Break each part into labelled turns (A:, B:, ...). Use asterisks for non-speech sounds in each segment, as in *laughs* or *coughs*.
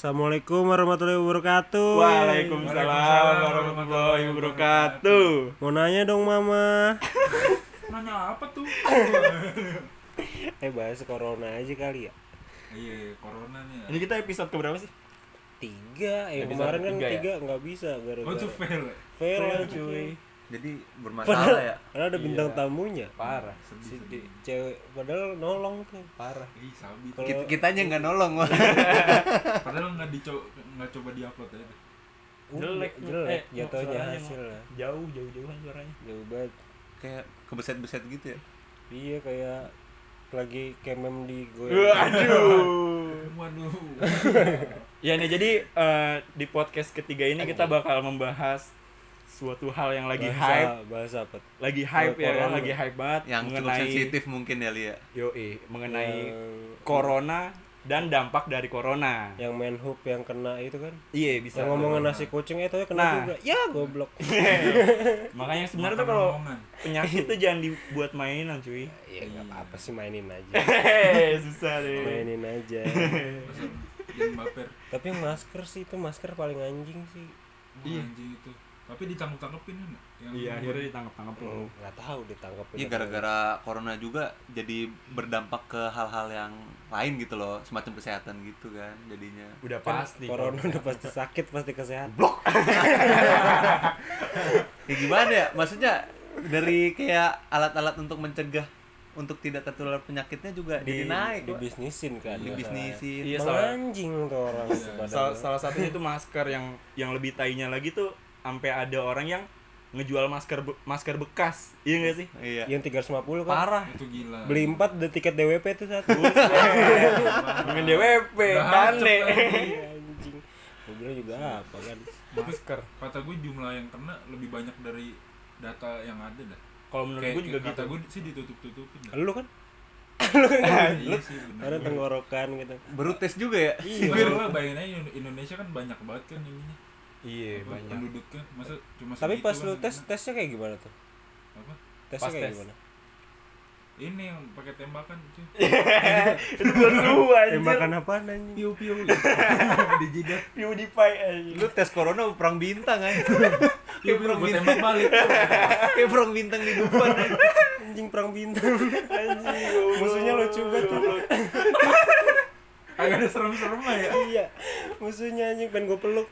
A: Assalamualaikum warahmatullahi wabarakatuh.
B: Waalaikumsalam warahmatullahi wabarakatuh
A: Mau nanya dong mama. *laughs*
C: Nanya apa tuh? *laughs*
A: Eh bahas corona aja kali ya.
C: Iya, corona nih.
B: Ini kita episode keberapa sih?
A: Tiga. Eh
B: Episode
A: kemarin kan
B: tiga ya?
A: tiga nggak bisa
C: Oh
A: gara-gara.
C: tuh fail. ya?
A: Fail
B: Fail,
A: lah,
B: cuy.
D: Jadi
A: Padahal,
D: bermasalah ya.
A: padahal ada bintang
B: Iya.
A: tamunya.
B: Parah
C: Sedih,
A: Si
C: sedih.
A: di- cewek padahal nolong tuh.
B: Parah
C: Ih, sabi.
A: Kalau-
D: Kita, kitanya nggak nolong. *laughs*
C: Padahal nggak dicoba nggak coba diupload aja.
B: Jelek.
A: jelek
B: Eh,
A: jatuhnya
B: suaranya
A: hasil lah.
B: Jauh, jauh-jauhan suaranya
A: Jauh banget.
D: Kayak kebeset-beset gitu ya.
A: Iya kayak lagi kemem di gue.
B: Waduh *laughs*
C: Waduh.
B: Ya nih jadi eh, di podcast ketiga ini kita bakal membahas suatu hal yang lagi
A: bahasa,
B: hype.
A: Bahasa apa?
B: lagi hype ya kan
A: Corona.
B: lagi hype banget
D: Yang cukup
B: mengenai
D: sensitif mungkin ya Lia.
B: yoi mengenai
A: Yang-
B: corona dan dampak dari corona.
A: Yang main hoop yang kena itu kan?
B: Iya bisa.
A: Yang ngomongin nasi kucing itu kena
B: Nah.
A: juga. Ya goblok. *laughs*
B: Makanya sebenarnya tuh kalau penyakit tuh jangan dibuat mainan cuy.
A: Ya nggak apa-apa sih mainin aja.
B: Susah deh.
A: Mainin aja. Tapi masker sih itu masker paling anjing sih.
B: Iya.
C: Anjing itu. Tapi ditangkap-tangkepin kan? Yang
B: iya akhirnya ditangkap tangkap
A: Hmm, nggak tahu ditangkap
D: Iya gara-gara corona juga jadi berdampak ke hal-hal yang lain gitu loh, semacam kesehatan gitu kan jadinya.
B: udah
A: kan
B: pasti
A: corona udah pasti sakit pasti kesehatan *laughs*
D: Ya gimana ya? Maksudnya dari kayak alat-alat untuk mencegah untuk tidak tertular penyakitnya juga
A: di
D: jadi naik.
A: di bisnisin kan
D: Di bisnisin.
B: Iya, salah-
A: anjing tuh orang
C: Iya.
B: salah, salah satunya itu masker yang yang lebih tainya lagi tuh sampai ada orang yang ngejual masker be- masker bekas. Iya gak sih?
D: Iya.
A: yang 350 kan?
B: Parah.
C: Itu gila.
A: beli 4 udah tiket DWP tuh satu
B: dengan DWP kane.
A: Iya, anjing. Gue bilang juga apa kan.
B: Masker.
C: Kata gue jumlah yang kena lebih banyak dari data yang ada dah.
B: kalau menurut
C: Kayak,
B: gue juga
C: kata
B: gitu.
C: gue sih ditutup-tutupin dah.
A: lu kan?
C: Iya sih
A: ada tenggorokan gitu.
D: Baru tes juga ya?
C: Iya, bayangin aja Indonesia kan banyak banget kan ininya.
B: Iya
C: Apa,
B: banyak
C: Penduduknya masa cuma
A: tapi pas lu tes
C: kena?
A: tesnya kayak gimana tuh
C: apa?
A: tesnya
B: Pas
A: kayak
B: tes.
A: gimana
C: Ini yang pakai tembakan cuy. *laughs*
B: itu buat lu *laughs* anjir
A: tembakan apa anjing
C: Piu piu. *laughs* Di jidat.
B: PewDiePie anjir
D: Lu tes corona perang bintang kan?
C: Piu piu gue tembak balik.
D: Kayak perang bintang di depan.
A: anjing perang bintang musuhnya lucu banget
C: Agak ada serem-serem ya.
A: iya musuhnya anjing pengen gue peluk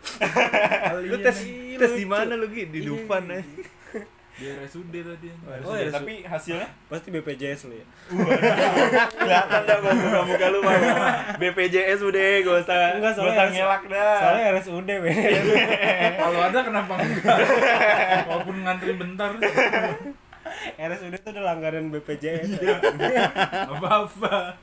A: *laughs*
D: Lu tes tes di mana lu Gi? Di
A: Iya.
D: Dufan eh.
C: Di RSUD tadi.
A: Oh, ya,
B: tapi hasilnya
A: pasti BPJS lu ya
B: kelihatan dah gua muka muka lu mah BPJS udah gak usah
A: soalnya
B: usah ngelak dah
A: soalnya RSUD *laughs*
C: Kalau ada kenapa enggak? Walaupun ngantri bentar. *laughs*
A: RSUD tuh udah langganan BPJS
C: Apa-apa.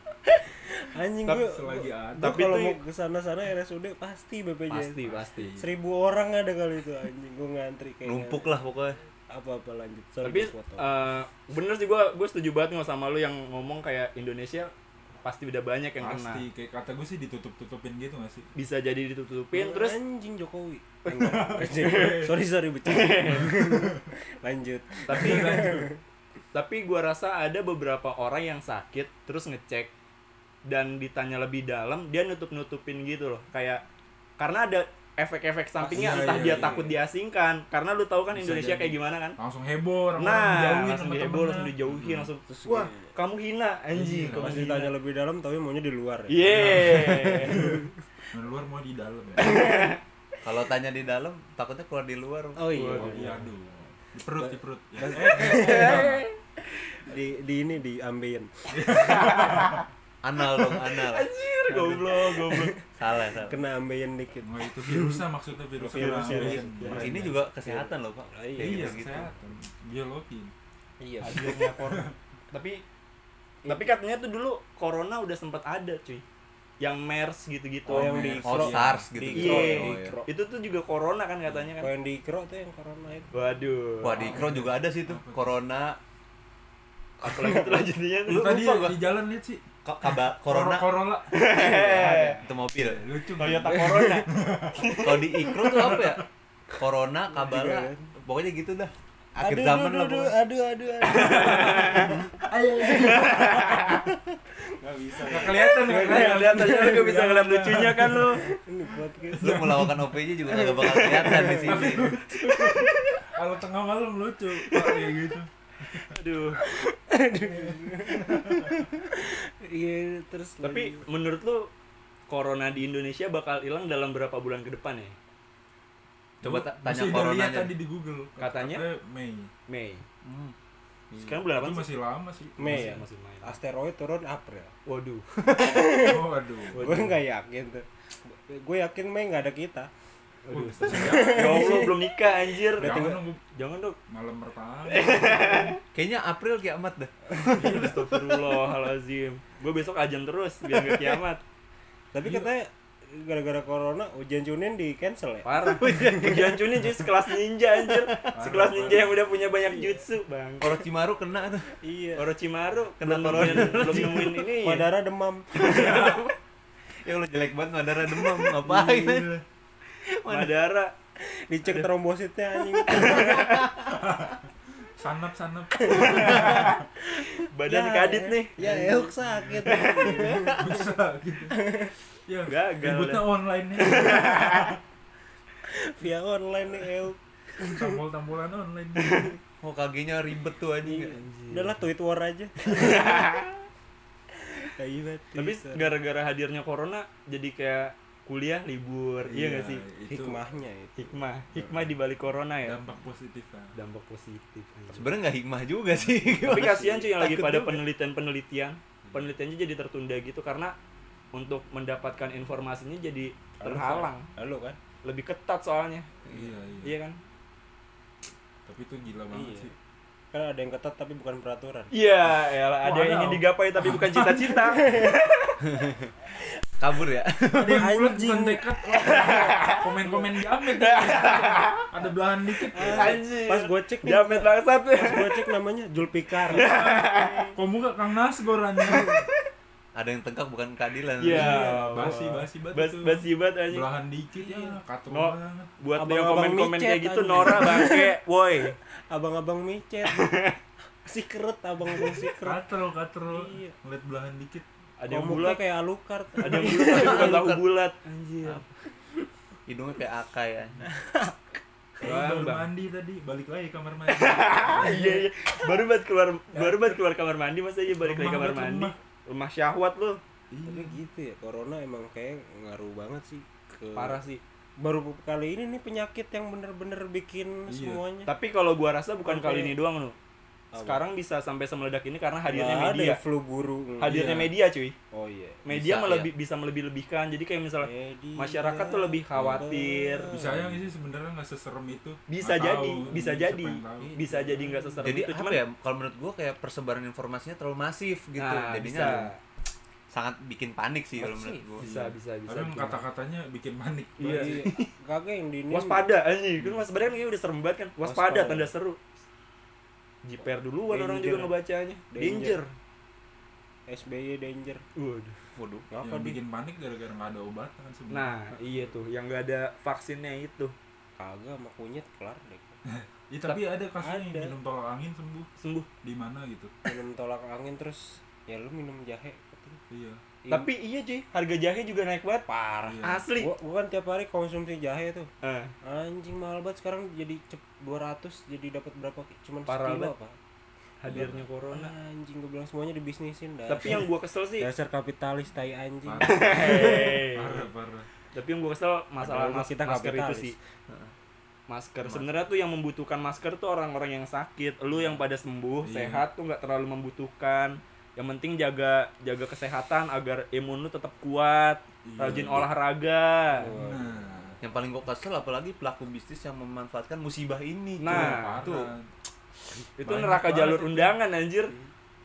A: Anjing
B: Tapi
A: gue
C: selagi ada.
A: tapi kalau mau ke sana sana RSUD pasti BPJS
B: pasti pasti.
A: Seribu orang ada kali itu anjing. Gue ngantri kayak
D: Numpuk lah pokoknya.
A: apa apa lanjut. Sorry,
B: tapi eh, bener sih gue gue setuju banget nggak sama lu yang ngomong kayak Indonesia pasti udah banyak yang kena.
C: Pasti kayak kata gue sih ditutup-tutupin gitu gak sih?
B: bisa jadi ditutupin terus
A: anjing Jokowi. *laughs* Sorry sorry bercanda. *laughs* Lanjut.
B: Tapi tapi gua rasa ada beberapa orang yang sakit terus ngecek dan ditanya lebih dalam dia nutup nutupin gitu loh kayak karena ada efek-efek sampingnya
C: Iya,
B: entah
C: iya,
B: dia
C: iya.
B: takut diasingkan karena lu tahu kan
C: Bisa
B: Indonesia
C: jadi.
B: kayak gimana kan
C: Langsung heboh
B: nah
C: dijauhin
B: langsung diheboh
C: temennya.
B: langsung dijauhin langsung
A: Terus
B: wah
A: kayak-
B: kamu hina anjing
C: Iya,
B: kamu
A: pasti
B: hina."
A: ditanya lebih dalam tapi maunya di luar ya
B: yeah
C: Di luar mau di dalam ya. *laughs*
D: Kalau tanya di dalam takutnya keluar di luar.
A: oh iya
C: Oh iya aduh. Di perut, di perut. Ya. *laughs*
A: di di ini di ambien *laughs*
D: Anal dong, anal.
B: anjir goblok goblok
D: Salah, salah.
A: kena ambien dikit
C: Nah, itu virusnya maksudnya virus
A: Virusnya,
C: kena
A: iya.
C: ambien.
D: Ini juga kesehatan loh, Pak.
A: Iya.
C: Iya,
D: gitu.
C: kesehatan. Biologi.
A: iya
B: hadirnya corona *laughs* tapi tapi katanya tuh dulu corona udah sempet ada cuy yang MERS gitu-gitu
A: oh yang di
D: Oh. SARS gitu.
A: Di
B: Iya.
D: Oh, iya.
A: Ikro.
B: itu tuh juga corona kan katanya kan
A: Kalau yang di Ikro tuh yang corona itu
B: waduh
D: Wah, di Ikro juga ada sih tuh. Corona,
B: apa lagi tuh lanjutnya
C: Lu
B: tuh
C: tadi di jalan lihat sih.
D: Ka- kabar Corona
C: Corolla. *laughs*
D: itu mobil.
C: Lucu.
B: Toyota Corona *laughs*
D: Kalau di Ikro tuh apa ya? Corona, kabala,
A: Juga kan.
D: pokoknya gitu dah. Akhir
A: aduh,
D: zaman
A: aduh,
D: lah
A: aduh, aduh, aduh, aduh. *laughs* Nggak bisa.
C: Nggak kelihatan nggak
B: Nggak
C: kelihatan.
B: kelihatan ya, lu bisa ngeliat lucunya kan lu.
A: Ini podcast.
D: Lu melakukan OPJ juga gak bakal kelihatan di sini.
C: Kalau tengah malam lucu kayak gitu.
B: Aduh. *laughs*
A: Iya, terus
B: Tapi
A: lagi-
B: menurut lu corona di Indonesia bakal hilang dalam berapa bulan ke depan ya?
D: Coba ta- tanya
C: masih
D: corona
C: lihat tadi di Google.
B: Katanya?
C: Mei.
B: Mei.
D: Hmm.
B: Sekarang bulan apa sih?
C: masih lama sih.
A: Mei
B: Masih-
A: ya?
B: Masih Mei.
A: asteroid turun April.
B: Waduh. *laughs*
C: Oh, aduh.
A: Gue nggak yakin tuh. Gue yakin Mei nggak ada kita.
B: Waduh.
C: Jangan *laughs*
B: Ya Allah belum nikah anjir.
C: jangan nunggu
B: Jangan dong.
C: malam pertama. *laughs*
D: Kayaknya April kiamat dah. *laughs*
B: Astagfirullahalazim. Gue besok ajan terus biar gak kiamat.
A: Tapi katanya gara-gara corona ujian Junin di cancel ya.
B: Parah. Ujian Chunin jadi sekelas ninja anjir. Sekelas ninja yang udah punya banyak jutsu, Bang.
D: Orochimaru kena tuh.
A: Iya.
B: Orochimaru
D: Kena
B: belum
D: corona.
B: belum nemuin ini.
A: Madara demam.
D: Ya lu jelek banget Madara demam ngapain?
C: Iya.
B: Madara.
A: Dicek trombositnya anjing. *laughs*
C: Sanap sanap.
B: Badan
A: Ya,
B: kadit nih.
A: Ya, euk sakit. *laughs*
C: Bisa gitu. Ya,
B: Gagal
C: ributnya online nih. *laughs*
A: Via online nih euk.
C: Tampol-tampolan online.
D: Oh kaginya ribet tuh anjing.
A: Udahlah tweet war aja.
B: Tapi gara-gara hadirnya corona jadi kayak kuliah libur. Iya gak sih?
C: itu
A: hikmahnya itu.
B: Hikmah, hikmah di balik corona ya.
C: Dampak positif kan.
B: Dampak positif. anjir.
D: Sebenarnya nggak hikmah juga sih. *laughs*
B: Tapi kasihan cuy yang lagi pada
D: juga.
B: penelitian-penelitian. Penelitiannya jadi tertunda gitu karena untuk mendapatkan informasinya jadi terhalang.
A: Lalu kan?
B: Lebih ketat soalnya.
C: Iya, iya.
B: Iya kan?
C: Tapi itu gila banget
A: Iya.
C: sih.
A: Kan ada yang ketat tapi bukan peraturan.
B: Iya, elah, ada
C: Oh,
B: yang ingin
C: oh.
B: digapai tapi bukan *laughs* cita-cita. *laughs*
D: Kabur ya.
C: Ada yang bulat
A: Anjing.
C: bukan tekad. Komen-komen jamet. Ada belahan dikit.
B: Anjir.
A: Pas gue cek nih,
B: Jamet bangsat.
A: pas gue cek namanya Julpikar.
C: Kok muka Kang Nasgor anjing.
D: Ada yang tegak bukan keadilan.
B: Iya.
C: Basi basi banget
B: Bas basi banget anjing.
C: Belahan dikit ya, katro
B: No.
C: banget.
B: Buat yang
A: Abang-abang
B: komen-komen kayak gitu
A: anjing.
B: Nora bangke, woi. *laughs*
A: Abang-abang micet. *laughs* Secret abang-abang secret.
C: Katro, katro.
A: Iya.
C: Ngeliat belahan dikit.
B: Ada yang bulat,
A: kayak Alucard.
B: ada yang bulat tapi *laughs* bukan tahu bulat. Anjir.
D: Hidungnya kayak akai ya.
C: Baru
B: bang.
C: mandi tadi, balik lagi kamar mandi.
B: Iya, iya. Baru banget keluar baru banget keluar kamar mandi masa iya balik lagi kamar mandi.
C: Lemah.
B: Rumah syahwat lu.
A: Tapi gitu ya, corona emang kayak ngaruh banget sih ke
B: Parah sih.
A: Baru kali ini nih penyakit yang bener-bener bikin
C: Iya.
A: semuanya.
B: Tapi kalau gua rasa bukan kali ini doang lu.
A: Apa?
B: Sekarang bisa sampai semeledak ini karena hadirnya
A: Nggak ada
B: media.
A: ya flu burung.
B: Hadirnya
C: Iya.
B: media cuy.
A: Oh iya.
B: Media
D: Bisa,
B: melebih bisa melebih-lebihkan. Jadi kayak misalnya
A: Media
B: masyarakat tuh lebih khawatir.
C: Bisa yang sih sebenarnya nggak seserem itu.
B: Bisa
C: Nggak
B: jadi,
C: tahu,
B: bisa jadi. Bisa jadi nggak seserem
D: Jadi
B: itu cuman
D: ya? Kalau menurut gua kayak persebaran informasinya terlalu masif gitu.
B: Nah,
D: Jadinya
B: bisa.
D: sangat bikin panik sih kalau menurut gua.
B: bisa bisa bisa.
C: Tapi kata-katanya bikin panik.
B: Iya.
A: Iya. Kagak yang di ini.
B: Waspada anjing. Kan sebenarnya kayaknya udah serem banget kan. Waspada,
A: Waspada.
B: tanda seru. Jiper duluan orang
A: Danger.
B: juga ngebacanya.
A: Danger.
B: Danger.
A: SBY danger.
B: Waduh.
D: Waduh.
C: Yang
A: di?
C: bikin panik gara-gara nggak ada obat kan sebenarnya.
B: Nah, iya tuh yang gak ada vaksinnya itu.
A: Kagak sama kunyit kelar deh. *laughs*
C: Iya, tapi ada kasusnya
A: Ada.
C: minum tolak angin sembuh
B: Sembuh.
C: di mana gitu.
A: Minum tolak angin terus ya lu minum jahe.
C: Iya.
A: Iya.
B: Tapi iya cuy, harga jahe juga naik banget.
A: parah.
C: Iya.
B: Asli.
A: Gua, gua kan tiap hari konsumsi jahe tuh.
B: Eh,
A: Anjing mahal banget sekarang jadi cep 200 jadi dapat berapa cuman
B: Parah
A: sekilo apa?
B: hadirnya corona.
A: Anjing gua bilang semuanya dibisnisin dah.
B: Tapi yang gua kesel sih,
A: dasar kapitalis tai anjing.
C: Parah, *laughs* parah, parah.
B: tapi yang gua kesel masalah mas
A: kita
B: masker itu
A: kapitalis.
B: sih. Masker sebenarnya tuh yang membutuhkan masker tuh orang-orang yang sakit. Lu yang pada sembuh,
C: Iya.
B: sehat tuh nggak terlalu membutuhkan. Yang penting jaga jaga kesehatan agar imun lu tetap kuat,
C: Iya.
B: rajin olahraga.
C: Nah,
D: Yang paling gua kesel apalagi pelaku bisnis yang memanfaatkan musibah ini.
B: Nah,
D: tuh.
B: Itu
C: Banyak
B: neraka jalur
C: itu.
B: undangan anjir.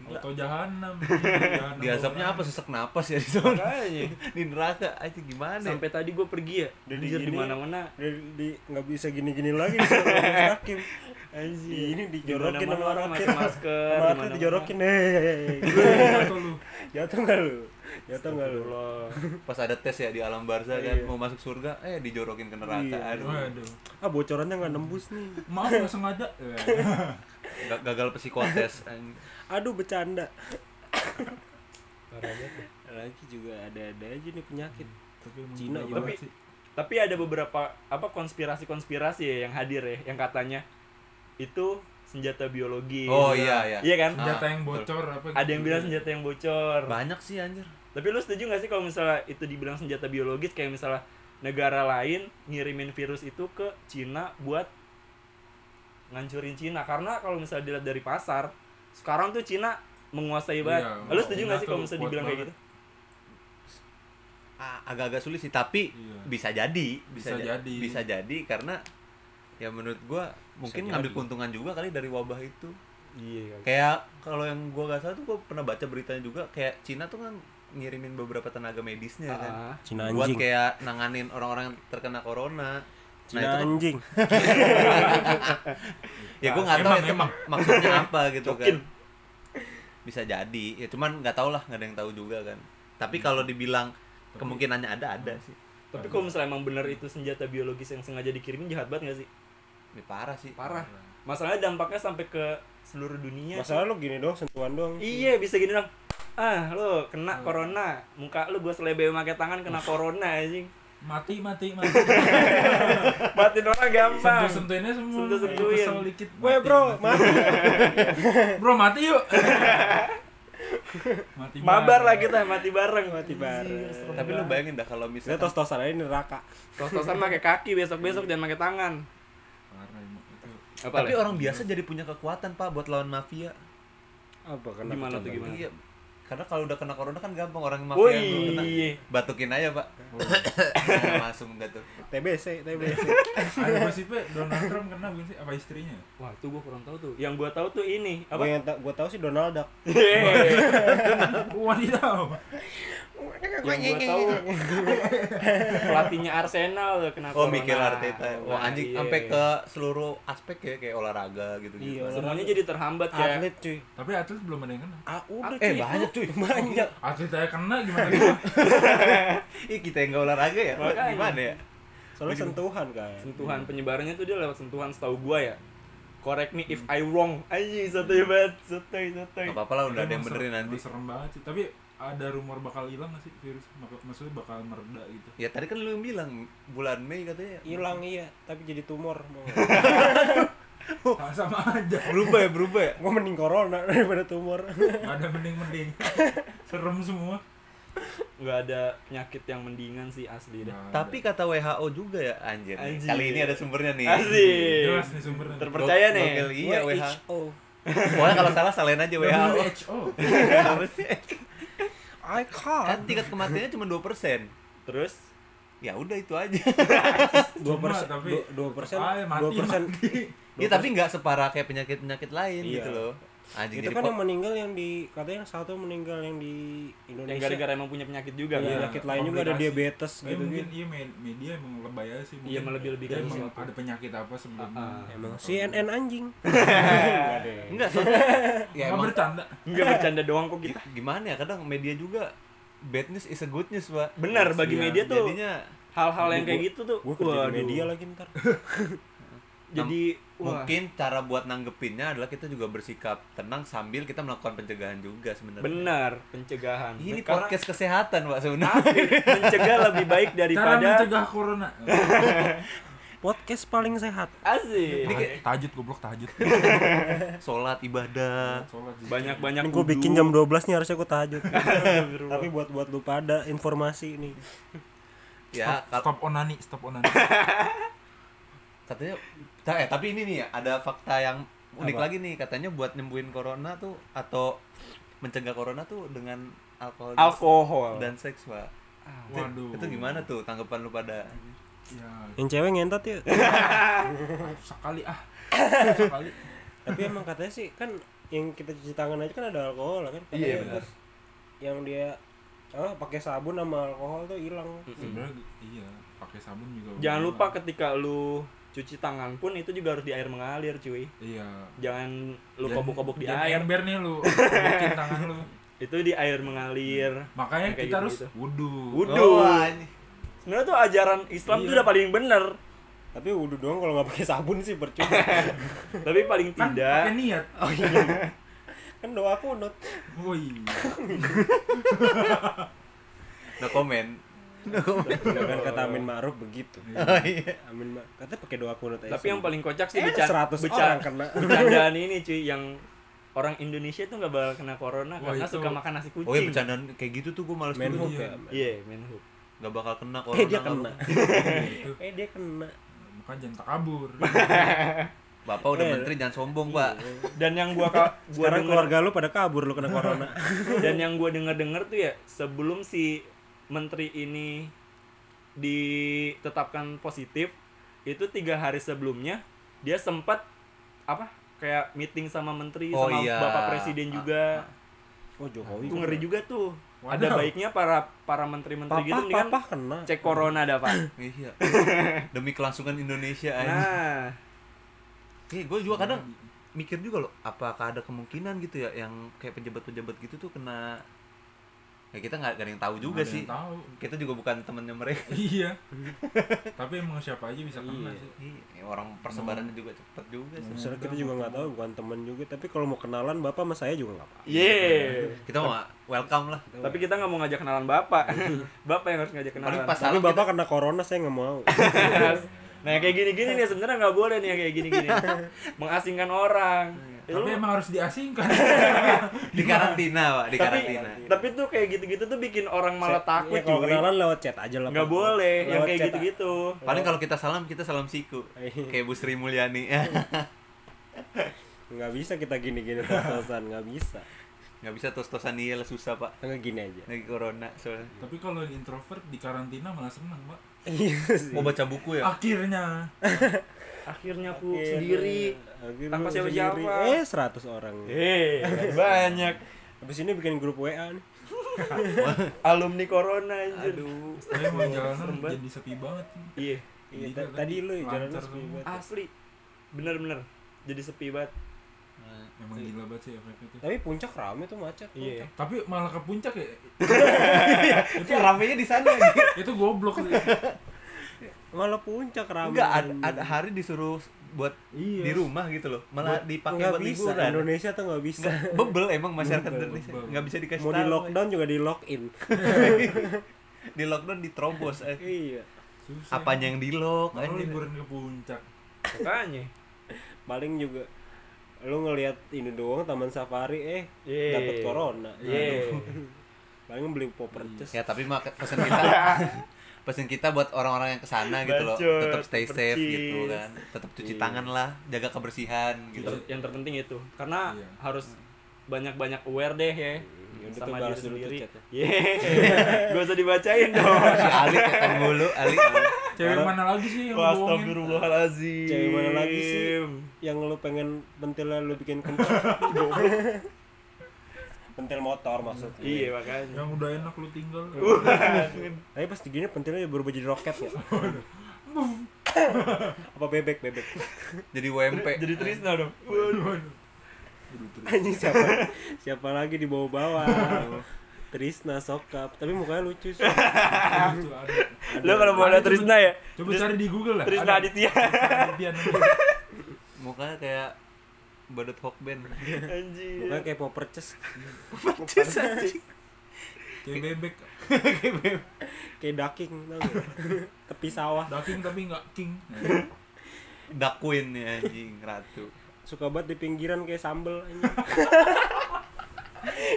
C: Auto jahanam. *laughs*
D: Di azabnya
C: bawah.
D: apa sesek napas ya di sana. *laughs* Di neraka aja gimana? ya?
B: sampai tadi gue pergi ya, anjir di
A: gini-
B: mana-mana.
A: di, di nggak bisa gini-gini lagi di sana hakim. *laughs*
B: Anjir.
A: Ini
B: Di
A: dijorokin sama
B: orang pakai masker,
A: Sama
B: di
A: rakyat
B: mana-mana.
A: dijorokin eh.
C: Jatuh lu.
A: Jatuh nggak lu? Jatuh nggak lu?
D: Pas ada tes ya di alam barza kan
A: Iya.
D: mau masuk surga, eh dijorokin ke neraka.
A: Iya.
D: Aduh.
A: Ah bocorannya nggak nembus nih.
C: Maaf nggak sengaja. *laughs* Ya.
D: Ga- gagal psikotes.
A: Aduh bercanda. Lagi juga ada-ada aja nih penyakit.
C: Tapi emang
A: Cina
B: Tapi-. Tapi ada beberapa apa konspirasi-konspirasi ya yang hadir ya, yang katanya itu senjata biologi.
D: Oh iya iya.
B: Iya kan?
C: senjata
D: Ah,
C: yang bocor apa
B: Ada
C: gitu.
B: yang bilang senjata yang bocor.
D: Banyak sih anjir.
B: Tapi lu setuju gak sih kalau misalnya itu dibilang senjata biologis kayak misalnya negara lain ngirimin virus itu ke Cina buat ngancurin Cina karena kalau misalnya dilihat dari pasar sekarang tuh Cina menguasai banget.
C: Iya,
B: lu setuju gak sih kalau misalnya dibilang kayak
C: banget.
B: gitu?
D: Ah, agak-agak sulit sih tapi
C: Iya.
D: bisa jadi
C: Bisa
D: ja-
C: jadi.
D: bisa jadi karena ya menurut gua mungkin
A: jadi.
D: ngambil keuntungan juga kali dari wabah itu
B: Iya.
D: kayak kalau yang gua gak salah tuh gua pernah baca beritanya juga kayak Cina tuh kan ngirimin beberapa tenaga medisnya kan
B: Ah,
A: Cina
D: buat
A: anjing.
D: kayak nanganin orang-orang yang terkena corona
A: Cina
D: nah itu kan
A: anjing. *laughs*
D: ya gua nggak tahu
C: Emang,
D: itu
C: emang.
D: maksudnya apa gitu
B: Cokin.
D: kan bisa jadi ya cuman nggak tahu lah nggak ada yang tahu juga kan tapi kalau dibilang kemungkinannya ada ada sih
B: Tapi kalau misalnya emang bener itu senjata biologis yang sengaja dikirimin jahat banget gak sih?
D: Ya, parah sih
B: Parah. Masalahnya dampaknya sampai ke seluruh dunia.
A: Masalah lu gini dong, sentuhan doang.
B: Iya bisa gini dong. Ah lo kena corona, muka lu gua selebe pakai tangan kena corona anjing.
C: mati mati *laughs* mati
B: Matiin orang gampang.
C: sentuh sentuhinnya semua
B: Sentuh-sentuhin.
C: kesel dikit mati,
A: bro,
C: mati.
A: mati.
C: bro mati yuk *laughs* mati
B: Mabar
C: bareng.
B: lah kita mati bareng.
A: Mati bareng.
D: tapi lu bayangin dah kalau misalnya
A: tos-tosan aja neraka.
B: Tos-tosan pakai kaki besok-besok jangan pakai tangan. Apa
D: tapi
B: Le?
D: orang biasa jadi punya kekuatan pak buat lawan mafia
A: Apa kenapa?
B: Gimana tuh, gimana?
D: iya karena kalau udah kena corona kan gampang orang mafia yang belum kena batukin aja pak
C: Oh. *laughs*
D: nah, langsung udah tuh
A: TBC, TBC.
C: ada gosipnya *laughs* Donald Trump kena bukan sih apa istrinya
B: Wah, itu gua kurang tahu tuh. Yang gua tahu tuh ini,
A: Apa
B: apa?
A: yang ta gua tahu sih Donald Duck.
B: Yeay.
C: wadidaw *laughs*
B: yang gua tahu *laughs* pelatihnya Arsenal tuh kena
D: oh
B: corona.
D: Mikel Arteta wah
B: Nah,
D: anjing
B: iya.
D: sampai ke seluruh aspek ya kayak olahraga gitu
A: Iya,
D: gitu
B: semuanya jadi terhambat ya.
A: Atlet cuy.
C: tapi atlet belum ada yang kena
A: Ah, udah
D: eh
A: cuy.
D: banyak cuy
A: Banyak. *laughs*
C: atlet aja kena gimana *laughs*
D: ih kita yang gak olahraga ya
B: Makanya.
D: gimana ya
A: Soalnya sentuhan kan.
B: Sentuhan penyebarannya tuh dia lewat sentuhan setahu gua ya. Correct me if I wrong. Anjing sotoy banget, sotoy.
D: Gak apa-apa lah udah ada yang benerin nanti
C: serem banget sih tapi ada rumor bakal hilang gak sih virus Mak- maksudnya bakal mereda gitu
D: ya tadi kan lu yang bilang bulan Mei katanya
A: Hilang iya, tapi jadi tumor. *laughs*
C: Sama- sama aja
D: berubah ya berubah ya
A: Gua mending corona *laughs* daripada tumor.
C: Gak ada mending-mending *laughs* serem semua
B: Nggak ada penyakit yang mendingan sih asli
C: ada.
D: tapi kata WHO juga ya anjir.
B: Anjir.
D: kali ini ada sumbernya nih
B: Asik.
C: jelas nih sumbernya
B: Terpercaya nih.
D: Gokil, iya WHO
A: WHO.
D: pokoknya kalau salah salahin aja WHO
C: WHO
D: Apa sih?
A: I
D: kan
A: can't.
D: tingkat kematiannya cuma 2%
B: Terus
D: ya udah itu aja *laughs*
A: Dua
C: Cuma,
A: persen,
C: tapi
A: dua- dua persen,
C: tetap aja mati,
A: dua persen.
D: ya tapi nggak separah kayak penyakit penyakit lain
A: Iya.
D: gitu loh anjing
A: Itu
D: jadi
A: kan yang meninggal yang di katanya yang satu meninggal yang di
B: yang
A: Indonesia.
B: gara-gara emang punya penyakit juga
A: Iya,
B: kan?
A: penyakit lain juga ada diabetes
C: Eh,
A: gitu
C: mungkin
A: gitu.
C: iya med- media emang lebay aja sih
B: Iya, melebih-lebihkan
C: Dia emang
B: sesuatu.
C: ada penyakit apa sebelumnya
B: ah.
A: Emang. CNN anjing. *laughs* Enggak
D: soalnya *laughs* ya
C: Emang bercanda
B: Enggak bercanda doang kok kita.
D: gi- gimana ya kadang media juga bad news is a good news pak
B: Benar bagi
C: Iya,
B: media tuh
D: jadinya
B: hal-hal yang kayak gitu tuh.
A: Gue kerja media lagi ntar. *laughs*
B: Jadi wah,
D: mungkin cara buat nanggepinnya adalah kita juga bersikap tenang sambil kita melakukan pencegahan juga sebenarnya
B: benar pencegahan.
D: ini
B: Karena
D: podcast kesehatan pak sebenarnya
B: mencegah lebih baik
C: cara
B: daripada
C: mencegah corona *laughs*
A: Podcast paling sehat.
B: asik.
D: Ini kayak-
C: tahajud goblok tahajud *laughs*
D: sholat ibadah.
B: Banyak-banyak
A: Ini gue bikin jam 12 nih harusnya gue tahajud. Tapi buat buat lu pada informasi nih.
D: ya
C: stop, stop onani stop onani
D: katanya ta- eh tapi ini nih ada fakta yang unik
A: Apa?
D: lagi nih katanya buat nyembuhin corona tuh atau mencegah corona tuh dengan alkohol dan-
B: alkohol.
D: dan seks pak
B: Ah,
D: Itu-
C: Waduh.
D: itu gimana tuh tanggapan lu pada
C: ya
A: Yang cewek ngentot ya. *laughs*
C: sekali ah sekali
A: Tapi emang katanya sih kan yang kita cuci tangan aja kan ada alkohol kan.
B: Iya,
A: Katanya
B: benar.
A: terus Yang dia ah pakai sabun sama alkohol tuh hilang.
C: sebenarnya iya pakai sabun juga
B: Jangan lupa ketika lu cuci tangan pun itu juga harus di air mengalir cuy.
C: iya
B: Jangan lu kobok-kobok di
C: jangan
B: air.
C: ember nih lu kobokin tangan lu *laughs*
B: Itu di air mengalir.
C: makanya
B: Yang kayak
C: kita harus
B: gitu-gitu.
C: wudhu
B: Wudhu.
D: Oh.
B: Sebenarnya tuh ajaran Islam tuh
C: Iya.
B: udah paling bener.
A: Tapi wudhu doang kalau nggak pakai sabun sih percuma. *laughs*
B: Tapi paling
C: kan
B: tidak
C: pakai niat *laughs*
A: kan doa kunut
C: Woi.
D: no
A: Udah kan kata Amin Ma'ruf begitu. *laughs*
D: Oh iya.
A: Amin Ma- katanya pakai doa kunut aja
B: Tapi yang paling kocak sih
A: eh,
B: beca-
A: 100
B: beca-
A: orang kena. *laughs*
B: bercandaan ini cuy yang orang Indonesia tuh nggak bakal kena corona
C: Wah,
B: karena
C: itu-
B: suka makan nasi kucing.
D: oh iya bercandaan kayak gitu tuh gue males
A: Menhub
D: dulu
A: ya
B: Iya, Menhub.
D: nggak bakal kena
A: eh
D: corona
A: dia
D: nggak
A: kena. *laughs* Eh dia kena.
C: Makanya jangan takabur.
D: bapak udah
A: Eh,
D: menteri jangan sombong pak.
B: Dan yang gua ka- gua
A: sekarang
B: denger
A: keluarga lu pada kabur lu kena corona.
B: Dan yang gua denger-denger tuh ya sebelum si menteri ini ditetapkan positif itu tiga hari sebelumnya dia sempat apa kayak meeting sama menteri
D: Oh
B: sama
D: iya.
B: bapak presiden juga.
A: Oh Jokowi
B: itu ngeri juga tuh. Ada
C: Waduh.
B: baiknya para para menteri-menteri gitu
A: papa
B: mendingan
A: papa kena.
B: cek corona dah pak. *laughs*
D: Iya. Demi kelangsungan Indonesia aja
B: nah.
D: Eh, gue juga kadang mikir juga loh, apakah ada kemungkinan gitu ya yang kayak pejabat-pejabat gitu tuh kena ya kita nggak ada yang tahu juga
C: ada
D: sih.
C: Tahu.
D: Kita juga bukan temennya mereka. *laughs*
C: Iya. Tapi emang siapa aja bisa kena
A: Iya.
C: sih.
D: Iya, orang persebarannya juga cepet juga sih.
A: Sebenarnya kita juga nggak tahu bukan teman juga tapi kalau mau kenalan bapak sama saya juga nggak apa
B: yeah
D: Kita mau welcome lah.
B: tapi kita nggak mau ngajak kenalan bapak *laughs* bapak yang harus ngajak kenalan
D: Paling pas
A: tapi bapak kena corona saya nggak mau *laughs*
B: nah kayak gini-gini nih sebenarnya nggak boleh nih kayak gini-gini mengasingkan orang Ya,
C: Tapi
B: lu-
C: emang harus diasingkan. *laughs*
D: di karantina, Pak, di
B: tapi
D: karantina.
B: tapi tuh kayak gitu-gitu tuh bikin orang malah takut
A: ya, kalau kenalan lewat chat aja lah
B: nggak
A: Pak.
B: boleh yang
A: Lewat
B: kayak
A: chat,
B: gitu-gitu
D: Paling kalau kita salam, kita salam siku.
A: Iya.
D: Kayak Bu Sri Mulyani. *laughs*
A: nggak bisa kita gini-gini tos-tosan nggak bisa
D: nggak bisa tos-tosan iya lah susah, Pak.
A: nggak gini aja
D: Lagi corona soalnya.
C: Tapi kalau yang introvert di karantina malah seneng, Pak.
A: iya sih
D: Mau baca buku ya?
C: Akhirnya. *laughs*
B: akhirnya aku
A: Akhirnya-
B: sendiri
A: akhirnya
B: tanpa siapa-siapa.
A: eh 100 orang
B: eh *laughs* banyak
A: habis ini bikin grup WA nih *laughs*
B: alumni corona anjir
D: Aduh.
C: Tapi mau jalanan
B: Serem banget.
C: jadi sepi banget.
B: iya
A: Iya,
C: Iya,
A: ta- tadi lu ya jalannya sepi banget.
B: asli bener-bener jadi sepi banget
C: Emang gila banget sih efek itu.
A: Tapi puncak rame tuh macet.
B: Iya.
A: puncak.
C: Tapi malah ke puncak ya. *laughs*
D: Itu ramenya di sana
C: itu goblok sih.
A: Malah puncak rame.
D: Enggak, ada, ada hari disuruh buat
C: Iya.
D: di rumah gitu loh. Malah dipakai buat
A: bisa.
D: liburan.
A: Indonesia tuh nggak bisa.
D: Nggak, bebel emang masyarakat
C: Bebel,
D: Indonesia.
C: bebel.
D: Nggak bisa dikasih
A: Mau
D: tahu.
A: di lockdown juga di lock-in. *laughs*
D: di lockdown diterobos. Eh.
A: iya.
C: Susah.
D: Apanya yang di lock?
C: Mau
D: anjing.
C: liburan ke puncak.
B: makanya *laughs*
A: Paling juga lu ngelihat ini doang taman safari eh
B: Iya.
A: dapat corona.
B: iya
A: Paling beli popperces.
D: Ya tapi pesan kita *laughs* pesan kita buat orang-orang yang ke sana gitu loh tetap stay safe
B: percis.
D: gitu kan tetap cuci
A: Iya.
D: tangan lah jaga kebersihan gitu
B: Ter- yang terpenting itu karena
C: Iya.
B: harus banyak-banyak aware deh ya
A: Ya udah tuh
B: sama diri sendiri yeah. *laughs* gak usah dibacain dong *laughs*
D: si Ali ketan mulu Ali
C: Cewek
A: Karena-
C: mana lagi sih yang lu bohongin?
B: Astagfirullahaladzim
A: Cewek mana lagi sih? Yang lu pengen pentilnya lu bikin kencang. *laughs* Pentil motor maksudnya.
B: iya makanya
C: Yang udah enak lu tinggal. *laughs*
A: Tapi pas digini pentilnya berubah jadi roket ya. *laughs* Apa bebek bebek?
D: jadi WMP
B: jadi Trisna dong.
A: Anjing siapa siapa lagi di bawah-bawah. Trisna sokap, tapi mukanya lucu sih. *laughs*
B: Lo kalau mau
C: Ada,
B: ada Trisna ya
C: Coba cari di Google lah.
B: Trisna Aditya.
D: mukanya kayak badut hokben *laughs*
B: anjir
A: Mukanya kayak popperces,
C: Cewek bebek. *laughs*
A: kayak ducking, tau gak? *laughs* Tepi sawah.
C: Daging tapi nggak king.
D: Duck Queen ya anjing ratu
A: Suka banget di pinggiran kayak sambel anjing.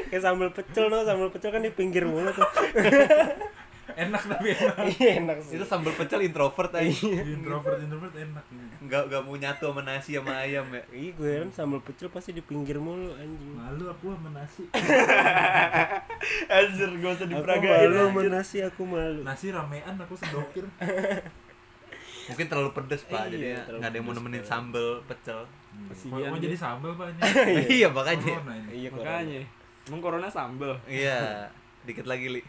A: kayak sambal pecel no, sambal pecel kan di pinggir mulu tuh.
C: Enak tapi *laughs* enak.
A: Iya enak sih.
D: itu sambal pecel introvert aja
C: Introvert introvert enak.
D: nggak nggak mau nyatu sama nasi sama ayam ya
A: Iya gue heran sambal pecel pasti di pinggir mulu anjing.
C: Malu aku sama nasi. *laughs*
B: anjir gak usah
A: Aku
B: diperagain
A: malu sama nasi aku malu.
C: Nasi ramean aku sedokir. *laughs*
D: mungkin terlalu pedes pak
A: Iya,
D: jadi nggak ada yang mau nemenin sambal pecel
C: Mau
B: dia.
C: jadi sambal pak ini.
D: iya makanya.
A: Iya
B: makanya emang corona sambel
D: iya dikit lagi li